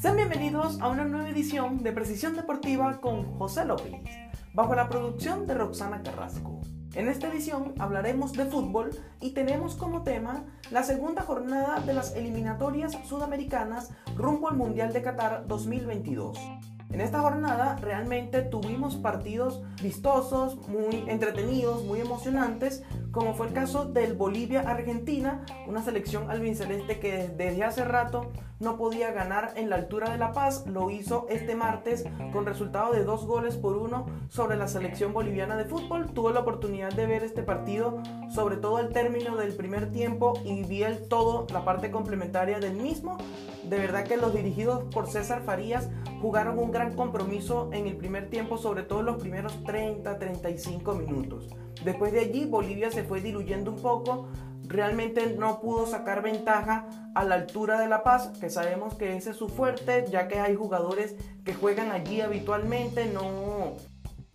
Sean bienvenidos a una nueva edición de Precisión Deportiva con José López, bajo la producción de Roxana Carrasco. En esta edición hablaremos de fútbol y tenemos como tema la segunda jornada de las eliminatorias sudamericanas rumbo al Mundial de Qatar 2022. En esta jornada realmente tuvimos partidos vistosos, muy entretenidos, muy emocionantes, como fue el caso del Bolivia-Argentina, una selección albinceleste que desde hace rato no podía ganar en la altura de La Paz, lo hizo este martes con resultado de dos goles por uno sobre la selección boliviana de fútbol. Tuve la oportunidad de ver este partido, sobre todo el término del primer tiempo y vi el todo, la parte complementaria del mismo. De verdad que los dirigidos por César Farías jugaron un gran compromiso en el primer tiempo, sobre todo los primeros 30-35 minutos. Después de allí Bolivia se fue diluyendo un poco, realmente no pudo sacar ventaja a la altura de La Paz, que sabemos que ese es su fuerte, ya que hay jugadores que juegan allí habitualmente, no,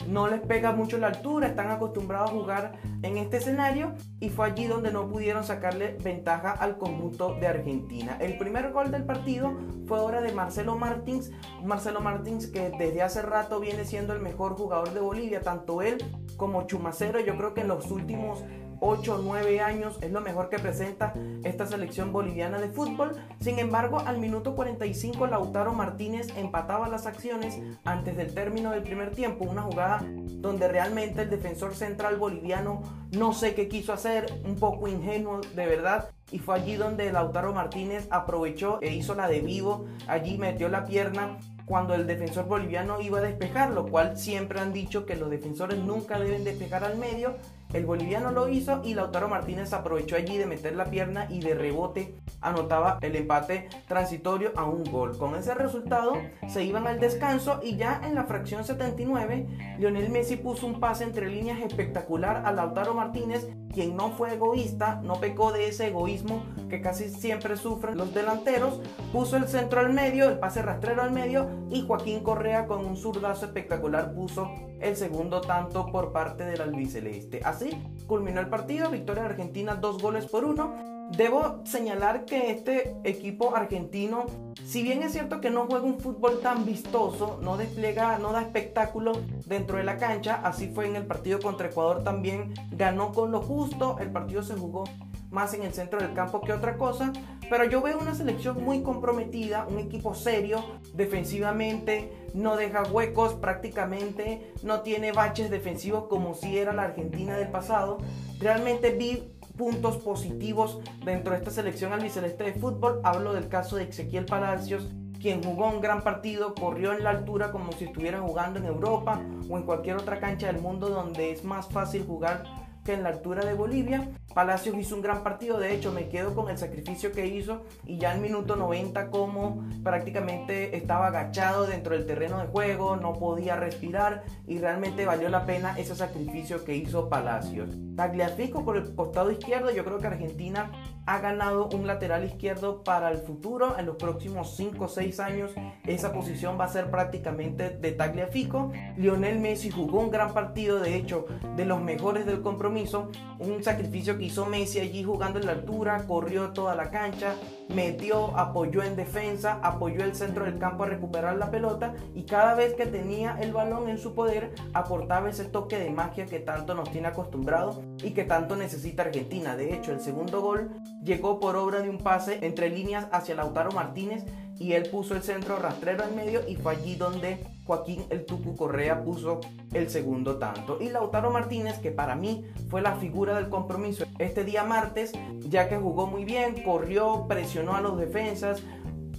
no les pega mucho la altura, están acostumbrados a jugar en este escenario y fue allí donde no pudieron sacarle ventaja al conjunto de Argentina. El primer gol del partido fue obra de Marcelo Martins, Marcelo Martins que desde hace rato viene siendo el mejor jugador de Bolivia, tanto él como Chumacero, yo creo que en los últimos 8 o 9 años es lo mejor que presenta esta selección boliviana de fútbol. Sin embargo, al minuto 45 Lautaro Martínez empataba las acciones antes del término del primer tiempo, una jugada donde realmente el defensor central boliviano no sé qué quiso hacer, un poco ingenuo de verdad, y fue allí donde Lautaro Martínez aprovechó e hizo la de vivo, allí metió la pierna cuando el defensor boliviano iba a despejar, lo cual siempre han dicho que los defensores nunca deben despejar al medio. El boliviano lo hizo y Lautaro Martínez aprovechó allí de meter la pierna y de rebote anotaba el empate transitorio a un gol. Con ese resultado se iban al descanso y ya en la fracción 79 Lionel Messi puso un pase entre líneas espectacular a Lautaro Martínez, quien no fue egoísta, no pecó de ese egoísmo que casi siempre sufren los delanteros, puso el centro al medio, el pase rastrero al medio y Joaquín Correa con un zurdazo espectacular puso el segundo tanto por parte del albiceleste. Así culminó el partido, victoria Argentina dos goles por uno. Debo señalar que este equipo argentino, si bien es cierto que no juega un fútbol tan vistoso, no despliega, no da espectáculo dentro de la cancha, así fue en el partido contra Ecuador también, ganó con lo justo, el partido se jugó más en el centro del campo que otra cosa, pero yo veo una selección muy comprometida, un equipo serio defensivamente, no deja huecos prácticamente, no tiene baches defensivos como si era la Argentina del pasado. Realmente vi puntos positivos dentro de esta selección albiceleste de fútbol. Hablo del caso de Ezequiel Palacios, quien jugó un gran partido, corrió en la altura como si estuviera jugando en Europa o en cualquier otra cancha del mundo donde es más fácil jugar en la altura de Bolivia. Palacios hizo un gran partido, de hecho me quedo con el sacrificio que hizo y ya en minuto 90 como prácticamente estaba agachado dentro del terreno de juego, no podía respirar y realmente valió la pena ese sacrificio que hizo Palacios. Tagliafico por el costado izquierdo, yo creo que Argentina ha ganado un lateral izquierdo para el futuro. En los próximos 5 o 6 años esa posición va a ser prácticamente de Tagliafico. Lionel Messi jugó un gran partido, de hecho, de los mejores del compromiso. Un sacrificio que hizo Messi allí jugando en la altura, corrió toda la cancha, metió, apoyó en defensa, apoyó el centro del campo a recuperar la pelota y cada vez que tenía el balón en su poder aportaba ese toque de magia que tanto nos tiene acostumbrados y que tanto necesita Argentina. De hecho, el segundo gol llegó por obra de un pase entre líneas hacia Lautaro Martínez y él puso el centro rastrero en medio y fue allí donde Joaquín el Tucu Correa puso el segundo tanto. Y Lautaro Martínez, que para mí fue la figura del compromiso este día martes, ya que jugó muy bien, corrió, presionó a los defensas,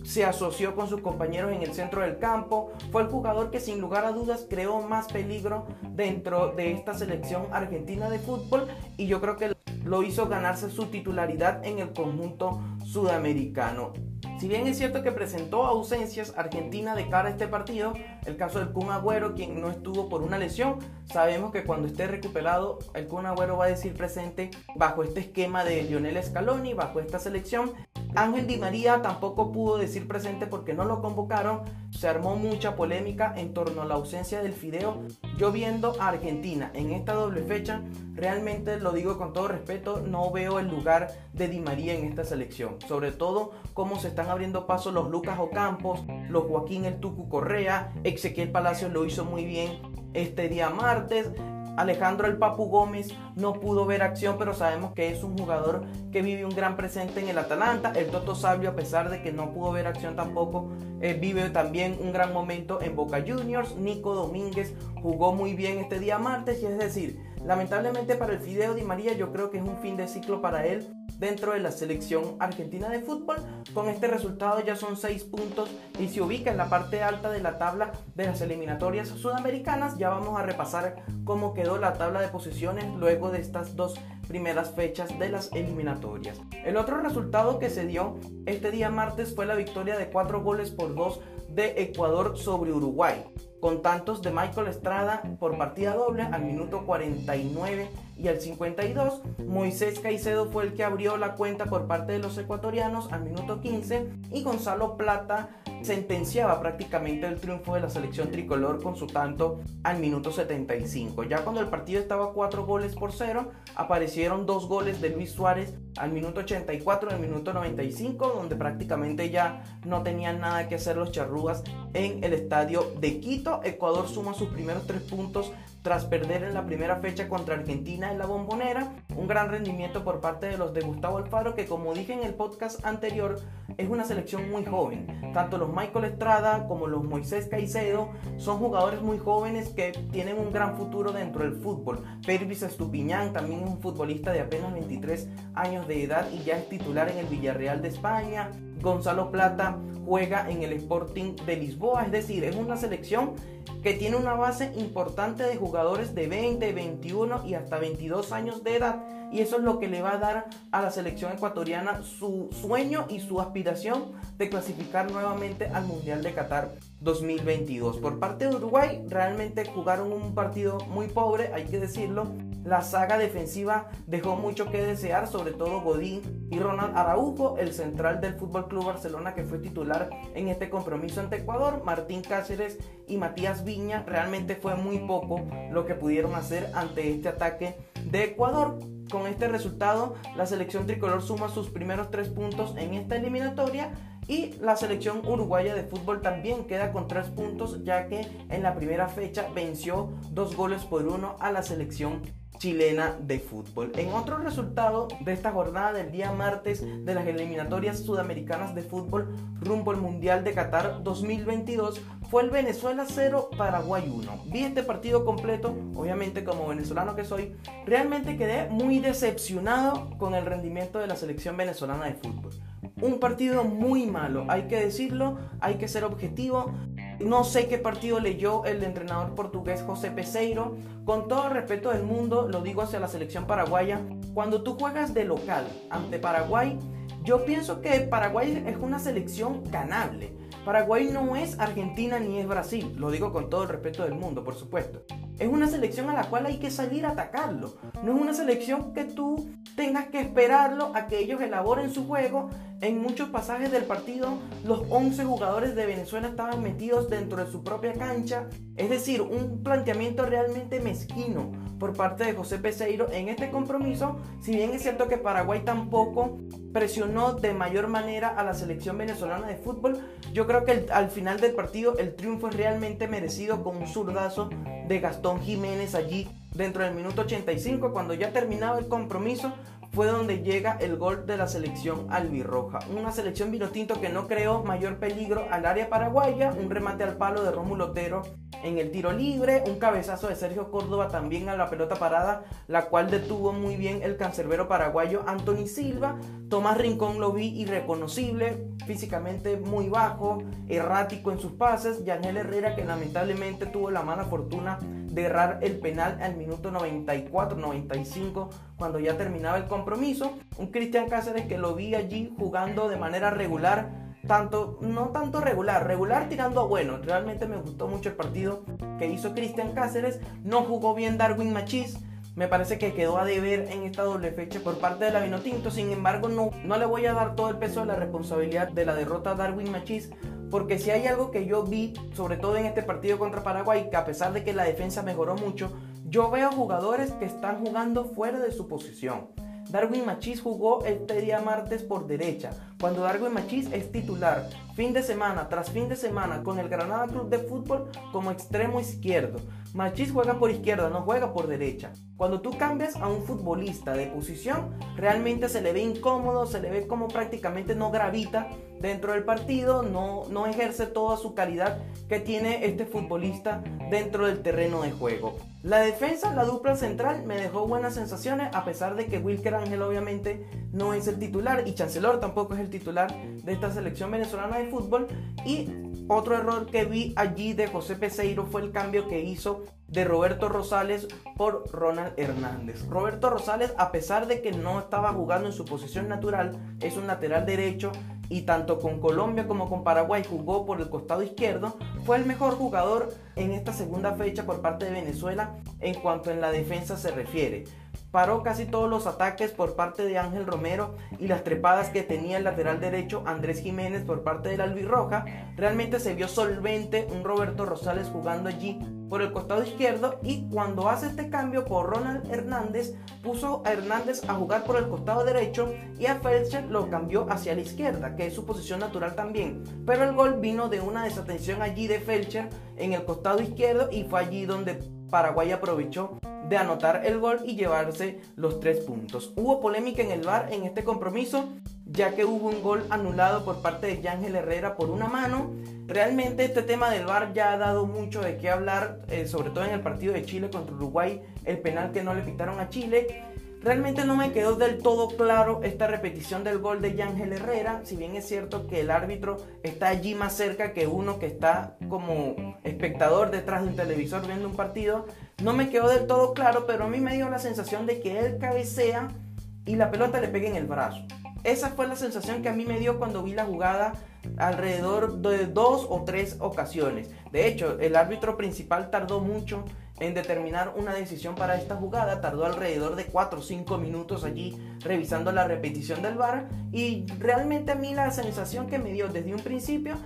se asoció con sus compañeros en el centro del campo, fue el jugador que sin lugar a dudas creó más peligro dentro de esta selección argentina de fútbol y yo creo que lo hizo ganarse su titularidad en el conjunto sudamericano. Si bien es cierto que presentó ausencias Argentina de cara a este partido, el caso del Kun Agüero, quien no estuvo por una lesión, sabemos que cuando esté recuperado, el Kun Agüero va a decir presente bajo este esquema de Lionel Scaloni, bajo esta selección. Ángel Di María tampoco pudo decir presente porque no lo convocaron. Se armó mucha polémica en torno a la ausencia del Fideo. Yo viendo a Argentina en esta doble fecha, realmente lo digo con todo respeto, no veo el lugar de Di María en esta selección. Sobre todo cómo se están abriendo paso los Lucas Ocampos, los Joaquín El Tucu Correa, Ezequiel Palacios lo hizo muy bien este día martes. Alejandro El Papu Gómez no pudo ver acción, pero sabemos que es un jugador que vive un gran presente en el Atalanta. El Toto Sabio, a pesar de que no pudo ver acción tampoco, eh, vive también un gran momento en Boca Juniors. Nico Domínguez jugó muy bien este día martes, y es decir, lamentablemente para el Fideo Di María yo creo que es un fin de ciclo para él dentro de la selección argentina de fútbol. Con este resultado ya son 6 puntos y se ubica en la parte alta de la tabla de las eliminatorias sudamericanas. Ya vamos a repasar cómo quedó la tabla de posiciones luego de estas dos primeras fechas de las eliminatorias. El otro resultado que se dio este día martes fue la victoria de 4 goles por 2 de Ecuador sobre Uruguay, con tantos de Michael Estrada por partida doble al minuto 49 y al 52. Moisés Caicedo fue el que abrió la cuenta por parte de los ecuatorianos al minuto 15 y Gonzalo Plata sentenciaba prácticamente el triunfo de la selección tricolor con su tanto al minuto 75. Ya cuando el partido estaba 4 goles por 0, aparecieron dos goles de Luis Suárez al minuto 84 y al minuto 95, donde prácticamente ya no tenían nada que hacer los charrúas en el estadio de Quito. Ecuador suma sus primeros tres puntos tras perder en la primera fecha contra Argentina en la bombonera. Un gran rendimiento por parte de los de Gustavo Alfaro, que como dije en el podcast anterior, es una selección muy joven. Tanto los Michael Estrada como los Moisés Caicedo son jugadores muy jóvenes que tienen un gran futuro dentro del fútbol. Pervis Estupiñán también es un futbolista de apenas 23 años de edad y ya es titular en el Villarreal de España. Gonzalo Plata juega en el Sporting de Lisboa, es decir, es una selección que tiene una base importante de jugadores de 20, 21 y hasta 22 años de edad y eso es lo que le va a dar a la selección ecuatoriana su sueño y su aspiración de clasificar nuevamente al Mundial de Qatar 2022. Por parte de Uruguay, realmente jugaron un partido muy pobre, hay que decirlo. La saga defensiva dejó mucho que desear, sobre todo Godín y Ronald Araujo, el central del Fútbol Club Barcelona que fue titular en este compromiso ante Ecuador, Martín Cáceres y Matías Viña. Realmente fue muy poco lo que pudieron hacer ante este ataque de Ecuador. Con este resultado, la selección tricolor suma sus primeros tres puntos en esta eliminatoria y la selección uruguaya de fútbol también queda con tres puntos ya que en la primera fecha venció dos goles por uno a la selección chilena de fútbol. En otro resultado de esta jornada del día martes de las eliminatorias sudamericanas de fútbol rumbo al Mundial de Qatar 2022 fue el Venezuela 0 Paraguay 1. Vi este partido completo, obviamente como venezolano que soy, realmente quedé muy decepcionado con el rendimiento de la selección venezolana de fútbol. Un partido muy malo, hay que decirlo, hay que ser objetivo. No sé qué partido leyó el entrenador portugués José Peseiro. Con todo el respeto del mundo, lo digo hacia la selección paraguaya, cuando tú juegas de local ante Paraguay, yo pienso que Paraguay es una selección ganable. Paraguay no es Argentina ni es Brasil, lo digo con todo el respeto del mundo, por supuesto. Es una selección a la cual hay que salir a atacarlo. No es una selección que tú tengas que esperarlo a que ellos elaboren su juego. En muchos pasajes del partido, los 11 jugadores de Venezuela estaban metidos dentro de su propia cancha. Es decir, un planteamiento realmente mezquino por parte de José Peseiro en este compromiso. Si bien es cierto que Paraguay tampoco presionó de mayor manera a la selección venezolana de fútbol, yo creo que al final del partido el triunfo es realmente merecido con un zurdazo de Gastón Jiménez allí dentro del minuto 85 cuando ya terminaba el compromiso fue donde llega el gol de la selección albirroja. Una selección vinotinto que no creó mayor peligro al área paraguaya, un remate al palo de Rómulo Otero en el tiro libre, un cabezazo de Sergio Córdoba también a la pelota parada, la cual detuvo muy bien el cancerbero paraguayo Anthony Silva. Tomás Rincón lo vi irreconocible, físicamente muy bajo, errático en sus pases. Yanel Herrera que lamentablemente tuvo la mala fortuna de errar el penal al minuto 94-95 cuando ya terminaba el compromiso. Un Cristian Cáceres que lo vi allí jugando de manera regular, tanto, no tanto regular, regular tirando a bueno. Realmente me gustó mucho el partido que hizo Cristian Cáceres. No jugó bien Darwin Machís. me parece que quedó a deber en esta doble fecha por parte de la Vinotinto. Sin embargo, no, no le voy a dar todo el peso de la responsabilidad de la derrota a Darwin Machis, porque si hay algo que yo vi, sobre todo en este partido contra Paraguay, que a pesar de que la defensa mejoró mucho, yo veo jugadores que están jugando fuera de su posición. Darwin Machis jugó este día martes por derecha, cuando Darwin Machis es titular, fin de semana tras fin de semana, con el Granada Club de Fútbol como extremo izquierdo. Machis juega por izquierda, no juega por derecha. Cuando tú cambias a un futbolista de posición, realmente se le ve incómodo, se le ve como prácticamente no gravita dentro del partido, no, no ejerce toda su calidad que tiene este futbolista dentro del terreno de juego. La defensa, la dupla central, me dejó buenas sensaciones, a pesar de que Wilker Ángel obviamente no es el titular y Chancellor tampoco es el titular de esta selección venezolana de fútbol. Y otro error que vi allí de José Peseiro fue el cambio que hizo de Roberto Rosales por Ronald Hernández. Roberto Rosales, a pesar de que no estaba jugando en su posición natural, es un lateral derecho y tanto con Colombia como con Paraguay jugó por el costado izquierdo, fue el mejor jugador en esta segunda fecha por parte de Venezuela en cuanto en la defensa se refiere. Paró casi todos los ataques por parte de Ángel Romero y las trepadas que tenía el lateral derecho Andrés Jiménez por parte del Albirroja. Realmente se vio solvente un Roberto Rosales jugando allí por el costado izquierdo y cuando hace este cambio por Ronald Hernández puso a Hernández a jugar por el costado derecho y a Felcher lo cambió hacia la izquierda, que es su posición natural también. Pero el gol vino de una desatención allí de Felcher en el costado izquierdo y fue allí donde Paraguay aprovechó de anotar el gol y llevarse los tres puntos. Hubo polémica en el VAR en este compromiso, ya que hubo un gol anulado por parte de Yángel Herrera por una mano. Realmente este tema del VAR ya ha dado mucho de qué hablar, eh, sobre todo en el partido de Chile contra Uruguay, el penal que no le pitaron a Chile. Realmente no me quedó del todo claro esta repetición del gol de Yángel Herrera, si bien es cierto que el árbitro está allí más cerca que uno que está como espectador detrás de un televisor viendo un partido, no me quedó del todo claro, pero a mí me dio la sensación de que él cabecea y la pelota le pega en el brazo. Esa fue la sensación que a mí me dio cuando vi la jugada alrededor de dos o tres ocasiones. De hecho, el árbitro principal tardó mucho en determinar una decisión para esta jugada. Tardó alrededor de 4 o 5 minutos allí revisando la repetición del VAR. Y realmente a mí la sensación que me dio desde un principio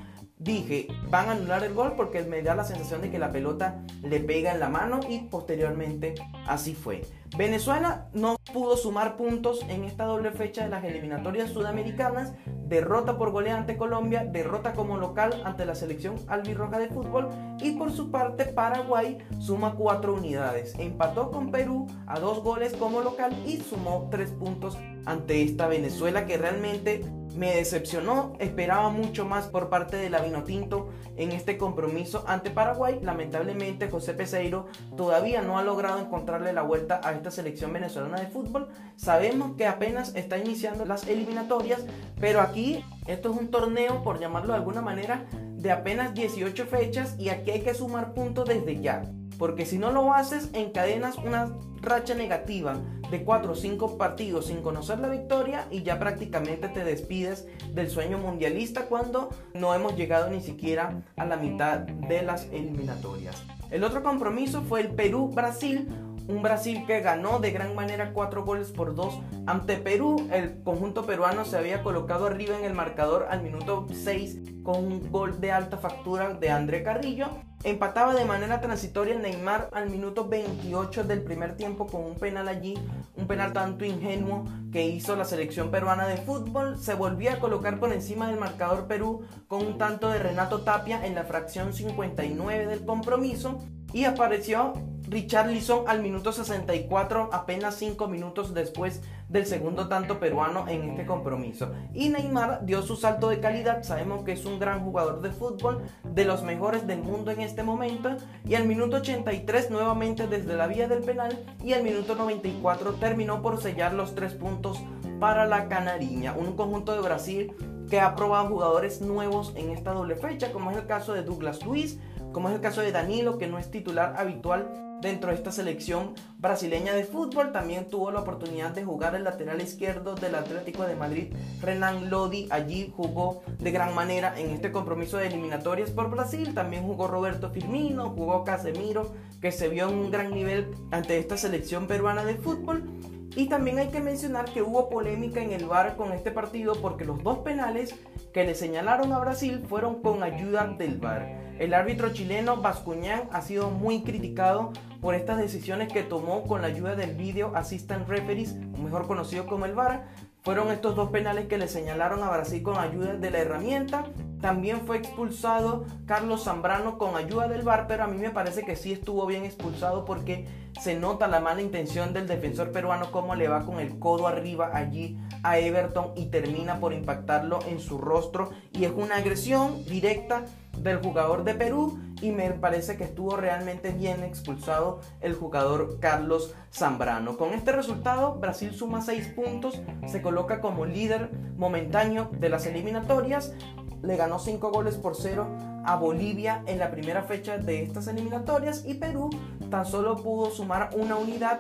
dije, van a anular el gol porque me da la sensación de que la pelota le pega en la mano y posteriormente así fue. Venezuela no pudo sumar puntos en esta doble fecha de las eliminatorias sudamericanas, derrota por goleada ante Colombia, derrota como local ante la selección albirroja de fútbol. Y por su parte Paraguay suma cuatro unidades, empató con Perú a dos goles como local y sumó tres puntos ante esta Venezuela que realmente me decepcionó, esperaba mucho más por parte de la Vinotinto en este compromiso ante Paraguay. Lamentablemente José Peseiro todavía no ha logrado encontrarle la vuelta a esta selección venezolana de fútbol. Sabemos que apenas está iniciando las eliminatorias, pero aquí esto es un torneo, por llamarlo de alguna manera, de apenas 18 fechas y aquí hay que sumar puntos desde ya. Porque si no lo haces, encadenas una racha negativa de 4 o 5 partidos sin conocer la victoria y ya prácticamente te despides del sueño mundialista cuando no hemos llegado ni siquiera a la mitad de las eliminatorias. El otro compromiso fue el Perú-Brasil, un Brasil que ganó de gran manera 4 goles por 2 ante Perú. El conjunto peruano se había colocado arriba en el marcador al minuto 6 con un gol de alta factura de André Carrillo. Empataba de manera transitoria Neymar al minuto 28 del primer tiempo con un penal allí, un penal tanto ingenuo que hizo la selección peruana de fútbol. Se volvía a colocar por encima del marcador Perú con un tanto de Renato Tapia en la fracción 59 del compromiso y apareció Richard Lisson al minuto 64, apenas 5 minutos después del segundo tanto peruano en este compromiso. Y Neymar dio su salto de calidad, sabemos que es un gran jugador de fútbol, de los mejores del mundo en este momento. Y al minuto 83 nuevamente desde la vía del penal y al minuto 94 terminó por sellar los tres puntos para la Canariña, un conjunto de Brasil que ha probado jugadores nuevos en esta doble fecha, como es el caso de Douglas Luis, como es el caso de Danilo, que no es titular habitual dentro de esta selección brasileña de fútbol. También tuvo la oportunidad de jugar el lateral izquierdo del Atlético de Madrid, Renan Lodi. Allí jugó de gran manera en este compromiso de eliminatorias por Brasil. También jugó Roberto Firmino, jugó Casemiro, que se vio en un gran nivel ante esta selección peruana de fútbol. Y también hay que mencionar que hubo polémica en el VAR con este partido porque los dos penales que le señalaron a Brasil fueron con ayuda del VAR. El árbitro chileno Bascuñán ha sido muy criticado por estas decisiones que tomó con la ayuda del Video Assistant Referees, mejor conocido como el VAR. Fueron estos dos penales que le señalaron a Brasil con ayuda de la herramienta también fue expulsado Carlos Zambrano con ayuda del VAR, pero a mí me parece que sí estuvo bien expulsado porque se nota la mala intención del defensor peruano como le va con el codo arriba allí a Everton y termina por impactarlo en su rostro y es una agresión directa del jugador de Perú y me parece que estuvo realmente bien expulsado el jugador Carlos Zambrano. Con este resultado, Brasil suma 6 puntos, se coloca como líder momentáneo de las eliminatorias, le ganó 5 goles por 0 a Bolivia en la primera fecha de estas eliminatorias y Perú tan solo pudo sumar una unidad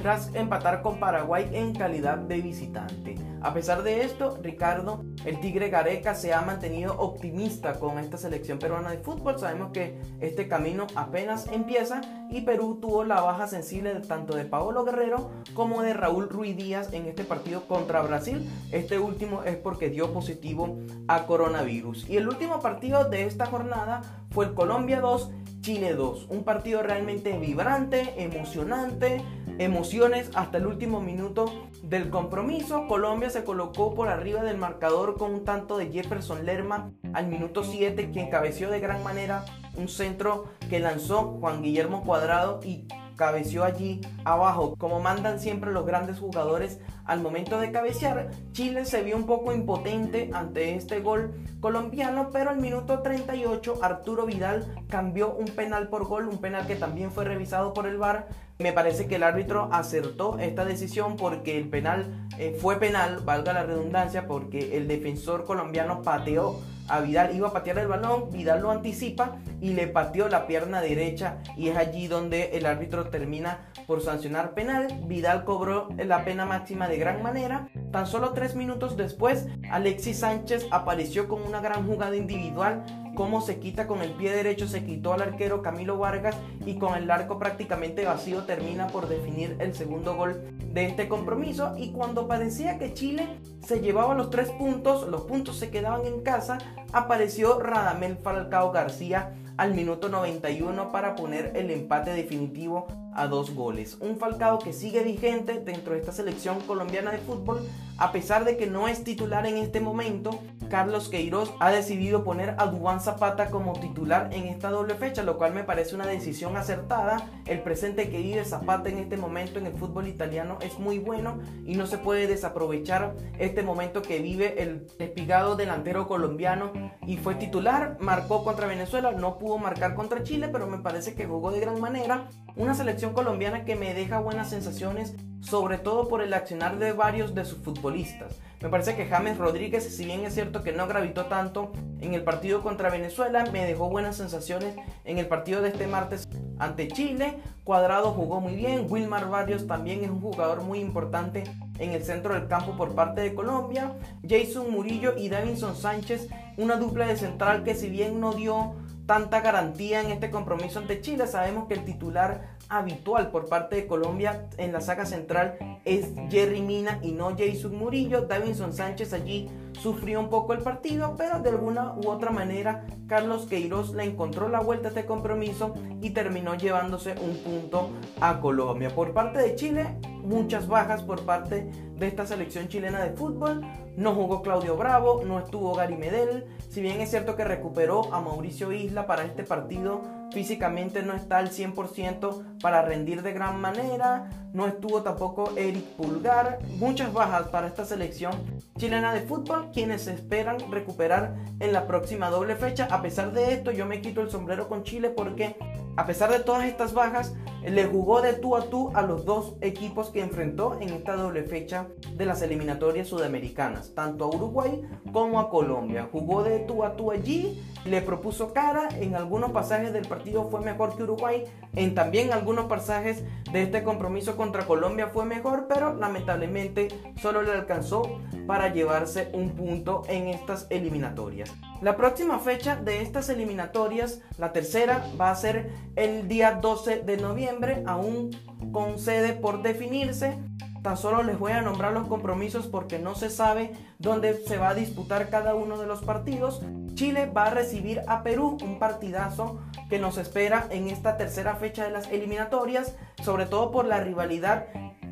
tras empatar con Paraguay en calidad de visitante. A pesar de esto, Ricardo, el Tigre Gareca, se ha mantenido optimista con esta selección peruana de fútbol. Sabemos que este camino apenas empieza y Perú tuvo la baja sensible tanto de Paolo Guerrero como de Raúl Ruiz Díaz en este partido contra Brasil. Este último es porque dio positivo a coronavirus. Y el último partido de esta jornada fue el Colombia 2, Chile 2. Un partido realmente vibrante, emocionante, emociones hasta el último minuto del compromiso. Colombia se colocó por arriba del marcador con un tanto de Jefferson Lerma al minuto 7, quien cabeció de gran manera un centro que lanzó Juan Guillermo Cuadrado y cabeció allí abajo, como mandan siempre los grandes jugadores al momento de cabecear. Chile se vio un poco impotente ante este gol colombiano, pero al minuto 38 Arturo Vidal cambió un penal por gol, un penal que también fue revisado por el VAR. Me parece que el árbitro acertó esta decisión porque el penal eh, fue penal, valga la redundancia, porque el defensor colombiano pateó a Vidal, iba a patear el balón, Vidal lo anticipa y le pateó la pierna derecha y es allí donde el árbitro termina por sancionar penal. Vidal cobró la pena máxima de gran manera. Tan solo tres minutos después, Alexis Sánchez apareció con una gran jugada individual cómo se quita con el pie derecho, se quitó al arquero Camilo Vargas y con el arco prácticamente vacío termina por definir el segundo gol de este compromiso. Y cuando parecía que Chile se llevaba los tres puntos, los puntos se quedaban en casa, apareció Radamel Falcao García al minuto 91 para poner el empate definitivo a dos goles. Un Falcao que sigue vigente dentro de esta selección colombiana de fútbol, a pesar de que no es titular en este momento. Carlos Queiroz ha decidido poner a Dubán Zapata como titular en esta doble fecha, lo cual me parece una decisión acertada. El presente que vive Zapata en este momento en el fútbol italiano es muy bueno y no se puede desaprovechar este momento que vive el despigado delantero colombiano y fue titular, marcó contra Venezuela, no pudo marcar contra Chile, pero me parece que jugó de gran manera. Una selección colombiana que me deja buenas sensaciones, sobre todo por el accionar de varios de sus futbolistas. Me parece que James Rodríguez, si bien es cierto que no gravitó tanto en el partido contra Venezuela, me dejó buenas sensaciones en el partido de este martes ante Chile. Cuadrado jugó muy bien, Wilmar Barrios también es un jugador muy importante en el centro del campo por parte de Colombia. Jason Murillo y Davinson Sánchez, una dupla de central que si bien no dio tanta garantía en este compromiso ante Chile. Sabemos que el titular habitual por parte de Colombia en la saga central es Jerry Mina y no Jason Murillo. Davinson Sánchez allí sufrió un poco el partido, pero de alguna u otra manera Carlos Queiroz le encontró la vuelta a este compromiso y terminó llevándose un punto a Colombia. Por parte de Chile, muchas bajas por parte de esta selección chilena de fútbol. No jugó Claudio Bravo, no estuvo Gary Medel. Si bien es cierto que recuperó a Mauricio Isla para este partido, físicamente no está al 100% para rendir de gran manera. No estuvo tampoco Eric Pulgar. Muchas bajas para esta selección chilena de fútbol, quienes esperan recuperar en la próxima doble fecha. A pesar de esto, yo me quito el sombrero con Chile porque a pesar de todas estas bajas, le jugó de tú a tú a los dos equipos que enfrentó en esta doble fecha de las eliminatorias sudamericanas, tanto a Uruguay como a Colombia. Jugó de tú a tú allí, le propuso cara, en algunos pasajes del partido fue mejor que Uruguay, en también algunos pasajes de este compromiso contra Colombia fue mejor, pero lamentablemente solo le alcanzó para llevarse un punto en estas eliminatorias. La próxima fecha de estas eliminatorias, la tercera, va a ser el día 12 de noviembre, aún con sede por definirse. Tan solo les voy a nombrar los compromisos porque no se sabe dónde se va a disputar cada uno de los partidos. Chile va a recibir a Perú, un partidazo que nos espera en esta tercera fecha de las eliminatorias, sobre todo por la rivalidad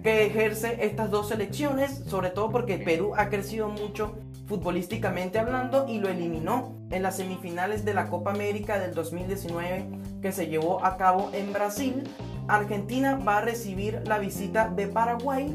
que ejerce estas dos selecciones, sobre todo porque Perú ha crecido mucho futbolísticamente hablando y lo eliminó en las semifinales de la Copa América del 2019 que se llevó a cabo en Brasil. Argentina va a recibir la visita de Paraguay,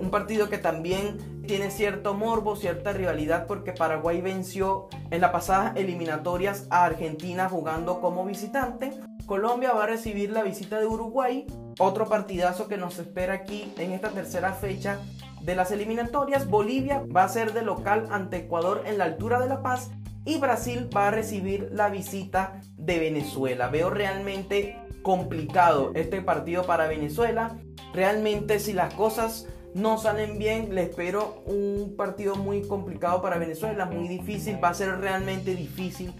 un partido que también tiene cierto morbo, cierta rivalidad porque Paraguay venció en las pasadas eliminatorias a Argentina jugando como visitante. Colombia va a recibir la visita de Uruguay, otro partidazo que nos espera aquí en esta tercera fecha de las eliminatorias, Bolivia va a ser de local ante Ecuador en la altura de La Paz y Brasil va a recibir la visita de Venezuela. Veo realmente complicado este partido para Venezuela. Realmente si las cosas no salen bien, le espero un partido muy complicado para Venezuela, muy difícil, va a ser realmente difícil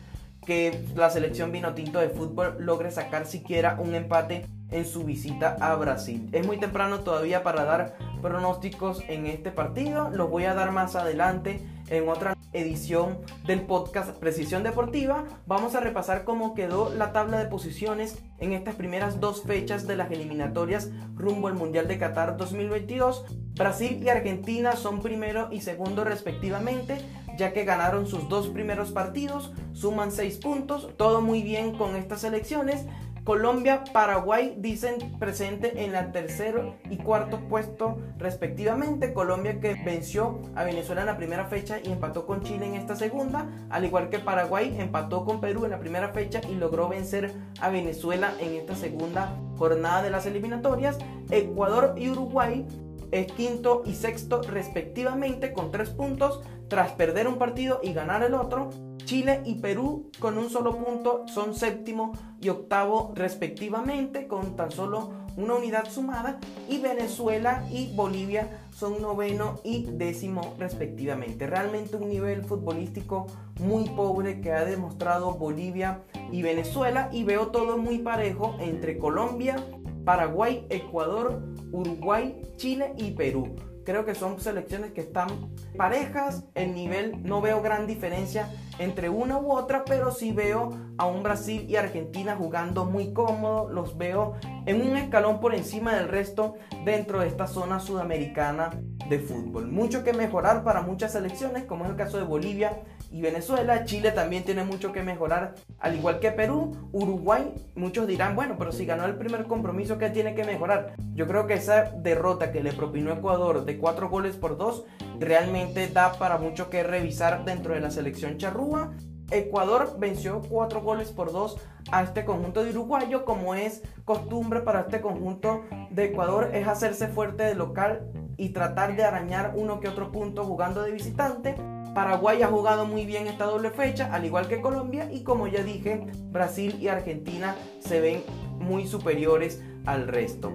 que la selección vinotinto de fútbol logre sacar siquiera un empate en su visita a Brasil. Es muy temprano todavía para dar pronósticos en este partido, los voy a dar más adelante en otra edición del podcast Precisión Deportiva. Vamos a repasar cómo quedó la tabla de posiciones en estas primeras dos fechas de las eliminatorias rumbo al Mundial de Qatar 2022. Brasil y Argentina son primero y segundo respectivamente, ya que ganaron sus dos primeros partidos, suman seis puntos, todo muy bien con estas elecciones. Colombia, Paraguay dicen presente en el tercero y cuarto puesto respectivamente. Colombia que venció a Venezuela en la primera fecha y empató con Chile en esta segunda, al igual que Paraguay empató con Perú en la primera fecha y logró vencer a Venezuela en esta segunda jornada de las eliminatorias. Ecuador y Uruguay es quinto y sexto respectivamente con tres puntos tras perder un partido y ganar el otro. Chile y Perú con un solo punto son séptimo y octavo respectivamente con tan solo una unidad sumada y Venezuela y Bolivia son noveno y décimo respectivamente. Realmente un nivel futbolístico muy pobre que ha demostrado Bolivia y Venezuela y veo todo muy parejo entre Colombia, Paraguay, Ecuador, Uruguay, Chile y Perú. Creo que son selecciones que están parejas. El nivel no veo gran diferencia entre una u otra, pero sí veo a un Brasil y Argentina jugando muy cómodo. Los veo en un escalón por encima del resto dentro de esta zona sudamericana de fútbol. Mucho que mejorar para muchas selecciones, como es el caso de Bolivia y Venezuela. Chile también tiene mucho que mejorar, al igual que Perú. Uruguay, muchos dirán, bueno, pero si ganó el primer compromiso, ¿qué tiene que mejorar? Yo creo que esa derrota que le propinó Ecuador de cuatro goles por dos realmente da para mucho que revisar dentro de la selección charrúa. Ecuador venció cuatro goles por dos a este conjunto de uruguayo, como es costumbre para este conjunto de Ecuador, es hacerse fuerte de local y tratar de arañar uno que otro punto jugando de visitante. Paraguay ha jugado muy bien esta doble fecha, al igual que Colombia, y como ya dije, Brasil y Argentina se ven muy superiores al resto.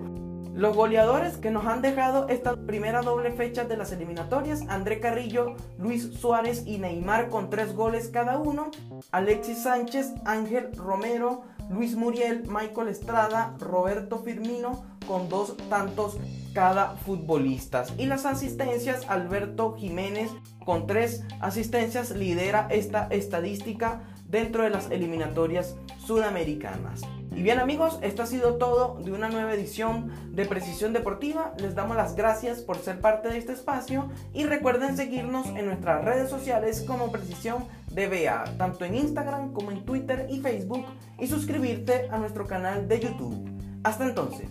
Los goleadores que nos han dejado esta primera doble fecha de las eliminatorias, André Carrillo, Luis Suárez y Neymar con tres goles cada uno, Alexis Sánchez, Ángel Romero, Luis Muriel, Michael Estrada, Roberto Firmino con dos tantos cada futbolista. Y las asistencias, Alberto Jiménez con tres asistencias lidera esta estadística dentro de las eliminatorias sudamericanas. Y bien amigos, esto ha sido todo de una nueva edición de Precisión Deportiva. Les damos las gracias por ser parte de este espacio y recuerden seguirnos en nuestras redes sociales como Precisión DBA, tanto en Instagram como en Twitter y Facebook y suscribirte a nuestro canal de YouTube. Hasta entonces.